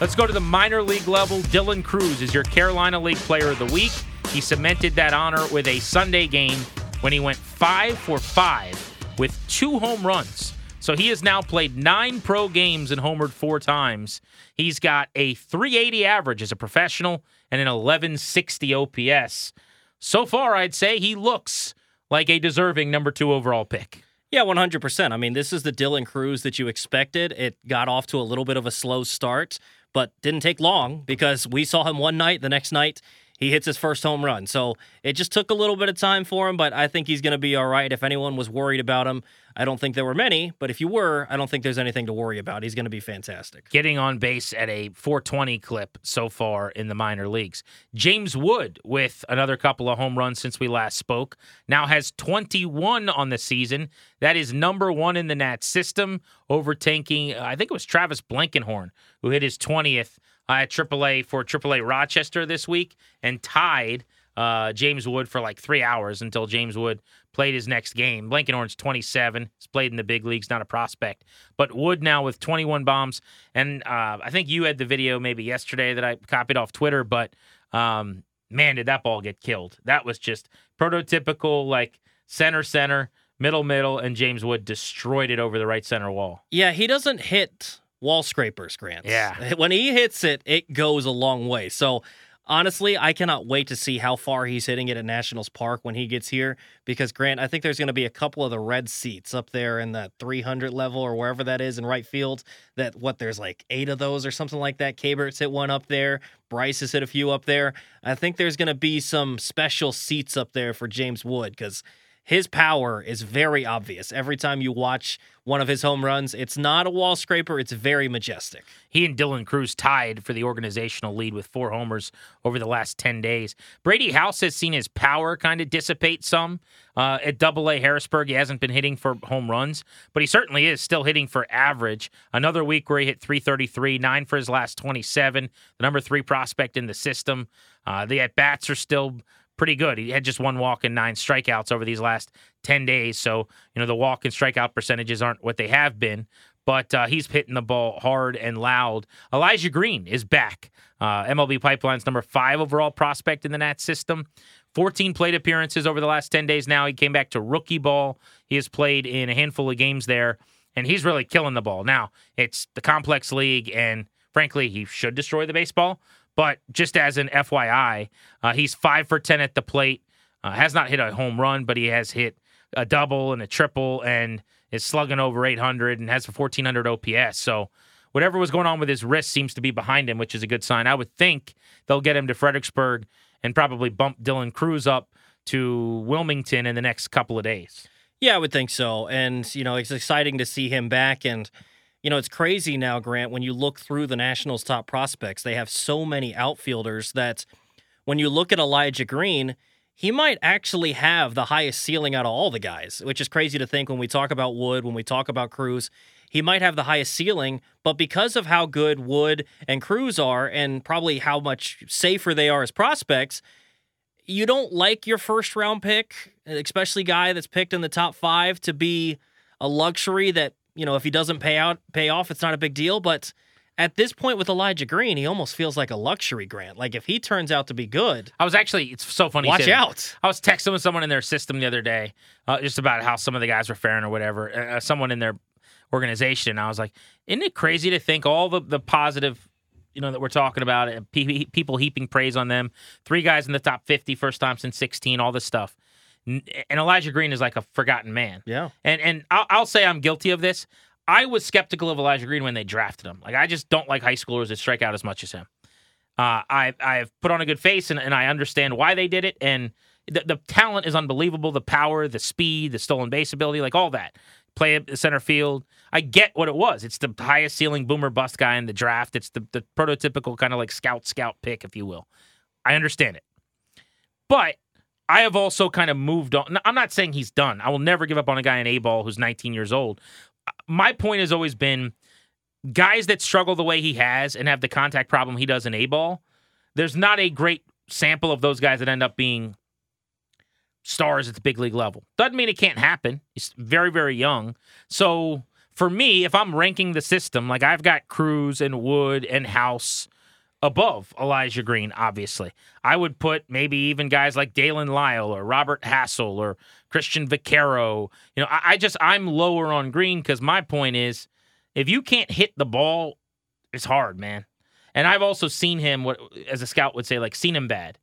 Let's go to the minor league level. Dylan Crews is your Carolina League Player of the Week. He cemented that honor with a Sunday game when he went five for five with two home runs. So he has now played nine pro games and homered four times. He's got a 380 average as a professional and an 1160 OPS. So far, I'd say he looks like a deserving number two overall pick. Yeah, 100%. I mean, this is the Dylan Crews that you expected. It got off to a little bit of a slow start but didn't take long because we saw him one night. The next night, he hits his first home run. So it just took a little bit of time for him, but I think he's going to be all right. If anyone was worried about him, I don't think there were many, but if you were, I don't think there's anything to worry about. He's going to be fantastic. Getting on base at a 420 clip so far in the minor leagues. James Wood, with another couple of home runs since we last spoke, now has 21 on the season. That is number one in the Nats system, overtaking, I think it was Travis Blankenhorn, who hit his 20th uh, at AAA for AAA Rochester this week and tied uh, James Wood for like three hours until James Wood played his next game. Blankenhorn's 27. He's played in the big leagues, not a prospect. But Wood now with 21 bombs. And uh, I think you had the video maybe yesterday that I copied off Twitter, but um, man, did that ball get killed. That was just prototypical, like center, center, middle, middle, and James Wood destroyed it over the right center wall. Yeah, he doesn't hit wall scrapers, Grant. Yeah. When he hits it, it goes a long way. So honestly, I cannot wait to see how far he's hitting it at Nationals Park when he gets here. Because Grant, I think there's going to be a couple of the red seats up there in that 300 level or wherever that is in right field. That what there's like eight of those or something like that. Keibert's hit one up there. Bryce has hit a few up there. I think there's going to be some special seats up there for James Wood because his power is very obvious. Every time you watch one of his home runs, it's not a wall scraper, it's very majestic. He and Dylan Crews tied for the organizational lead with four homers over the last 10 days. Brady House has seen his power kind of dissipate some. Uh, at Double A Harrisburg, he hasn't been hitting for home runs, but he certainly is still hitting for average. Another week where he hit 333, nine for his last 27, the number three prospect in the system. Uh, the at bats are still pretty good. He had just one walk and nine strikeouts over these last 10 days. So, you know, the walk and strikeout percentages aren't what they have been, but uh, he's hitting the ball hard and loud. Elijah Green is back. Uh, MLB Pipeline's number five overall prospect in the Nats system. 14 plate appearances over the last 10 days now. He came back to rookie ball. He has played in a handful of games there, and he's really killing the ball. Now, it's the complex league, and frankly, he should destroy the baseball. But just as an FYI, uh, he's five for 10 at the plate. Uh, has not hit a home run, but he has hit a double and a triple and is slugging over 800 and has a 1400 OPS. So whatever was going on with his wrist seems to be behind him, which is a good sign. I would think they'll get him to Fredericksburg and probably bump Dylan Crews up to Wilmington in the next couple of days. Yeah, I would think so. And, you know, it's exciting to see him back. And, you know, it's crazy now, Grant, when you look through the Nationals' top prospects, they have so many outfielders that when you look at Elijah Green, he might actually have the highest ceiling out of all the guys, which is crazy to think when we talk about Wood, when we talk about Crews. He might have the highest ceiling, but because of how good Wood and Crews are, and probably how much safer they are as prospects, you don't like your first round pick, especially guy that's picked in the top five, to be a luxury that you know, if he doesn't pay out pay off, it's not a big deal. But at this point with Elijah Green, he almost feels like a luxury grant. Like if he turns out to be good, I was actually it's so funny. Watch out! I was texting with someone in their system the other day, uh, just about how some of the guys were faring or whatever. Uh, uh someone in their organization, and I was like, isn't it crazy to think all the the positive you know, that we're talking about, and pe- people heaping praise on them. Three guys in the top 50, first time since 16, all this stuff. And Elijah Green is like a forgotten man. Yeah. And and I'll, I'll say I'm guilty of this. I was skeptical of Elijah Green when they drafted him. Like I just don't like high schoolers that strike out as much as him. Uh, I I've put on a good face and, and I understand why they did it. And the, the talent is unbelievable. The power, the speed, the stolen base ability, like all that. Play at center field. I get what it was. It's the highest ceiling boomer bust guy in the draft. It's the, the prototypical kind of like scout scout pick, if you will. I understand it. But I have also kind of moved on. I'm not saying he's done. I will never give up on a guy in A ball who's 19 years old. Uh, my point has always been guys that struggle the way he has and have the contact problem he does in A ball. There's not a great sample of those guys that end up being stars at the big league level. Doesn't mean it can't happen. He's very, very young. So for me, if I'm ranking the system, like I've got Crews and Wood and House above Elijah Green, obviously. I would put maybe even guys like Daylen Lile or Robert Hassell or Cristhian Vaquero. You know, I, I just I'm lower on Green because my point is if you can't hit the ball, it's hard, man. And I've also seen him what as a scout would say, like seen him bad.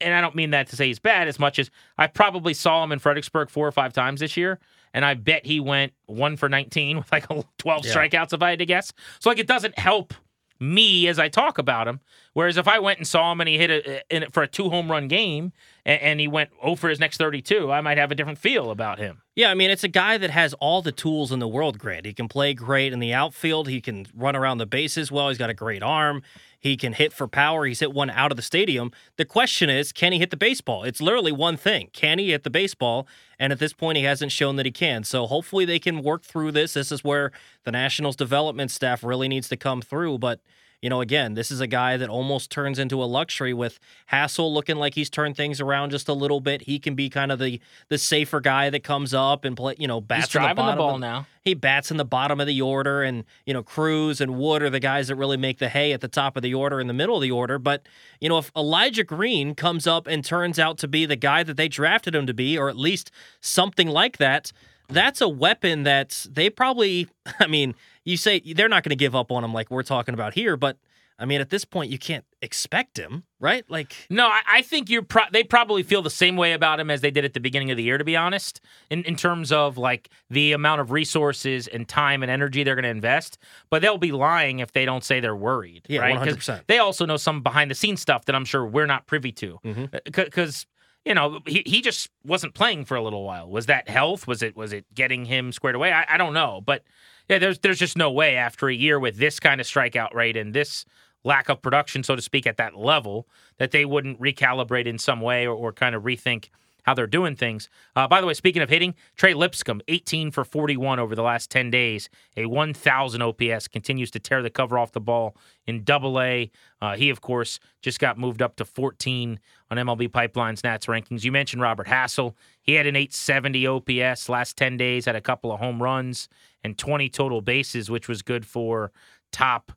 And I don't mean that to say he's bad as much as I probably saw him in Fredericksburg four or five times this year. And I bet he went one for 19 with like 12 Yeah. strikeouts, if I had to guess. So, like, it doesn't help me as I talk about him. Whereas if I went and saw him and he hit a, in it for a two home run game and, and he went 0 for his next 32, I might have a different feel about him. Yeah, I mean, it's a guy that has all the tools in the world, Grant. He can play great in the outfield. He can run around the bases well. He's got a great arm. He can hit for power. He's hit one out of the stadium. The question is, can he hit the baseball? It's literally one thing. Can he hit the baseball? And at this point, he hasn't shown that he can. So hopefully they can work through this. This is where the Nationals development staff really needs to come through. But you know, again, this is a guy that almost turns into a luxury with Hassell looking like he's turned things around just a little bit. He can be kind of the the safer guy that comes up and play, you know, bats He's in driving the, bottom ball now. he bats in the bottom of the order, and you know Crews and Wood are the guys that really make the hay at the top of the order, in the middle of the order. But you know if Elijah Green comes up and turns out to be the guy that they drafted him to be, or at least something like that, that's a weapon that they probably. I mean, you say they're not going to give up on him like we're talking about here, but I mean at this point you can't expect him, right? Like No, I, I think you're. Pro- they probably feel the same way about him as they did at the beginning of the year. To be honest, in in terms of like the amount of resources and time and energy they're going to invest, but they'll be lying if they don't say they're worried. Yeah, right? 'Cause 100%. They also know some behind the scenes stuff that I'm sure we're not privy to, mm-hmm. uh, because. You know, he, he just wasn't playing for a little while. Was that health? Was it was it getting him squared away? I, I don't know, but yeah, there's there's just no way after a year with this kind of strikeout rate and this lack of production, so to speak, at that level, that they wouldn't recalibrate in some way or, or kind of rethink how they're doing things. Uh, by the way, speaking of hitting, Trey Lipscomb, 18 for 41 over the last 10 days, a 1,000 OPS, continues to tear the cover off the ball in Double A. Uh, he, of course, just got moved up to 14 on MLB Pipeline's Nats rankings. You mentioned Robert Hassell. He had an 870 OPS last 10 days, had a couple of home runs and 20 total bases, which was good for top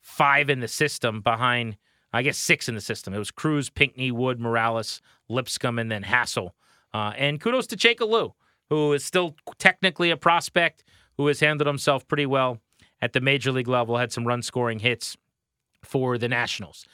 five in the system behind, I guess, six in the system. It was Crews, Pinckney, Wood, Morales, Lipscomb, and then Hassell. Uh, and kudos to Jake Alu, who is still technically a prospect, who has handled himself pretty well at the major league level, had some run scoring hits for the Nationals.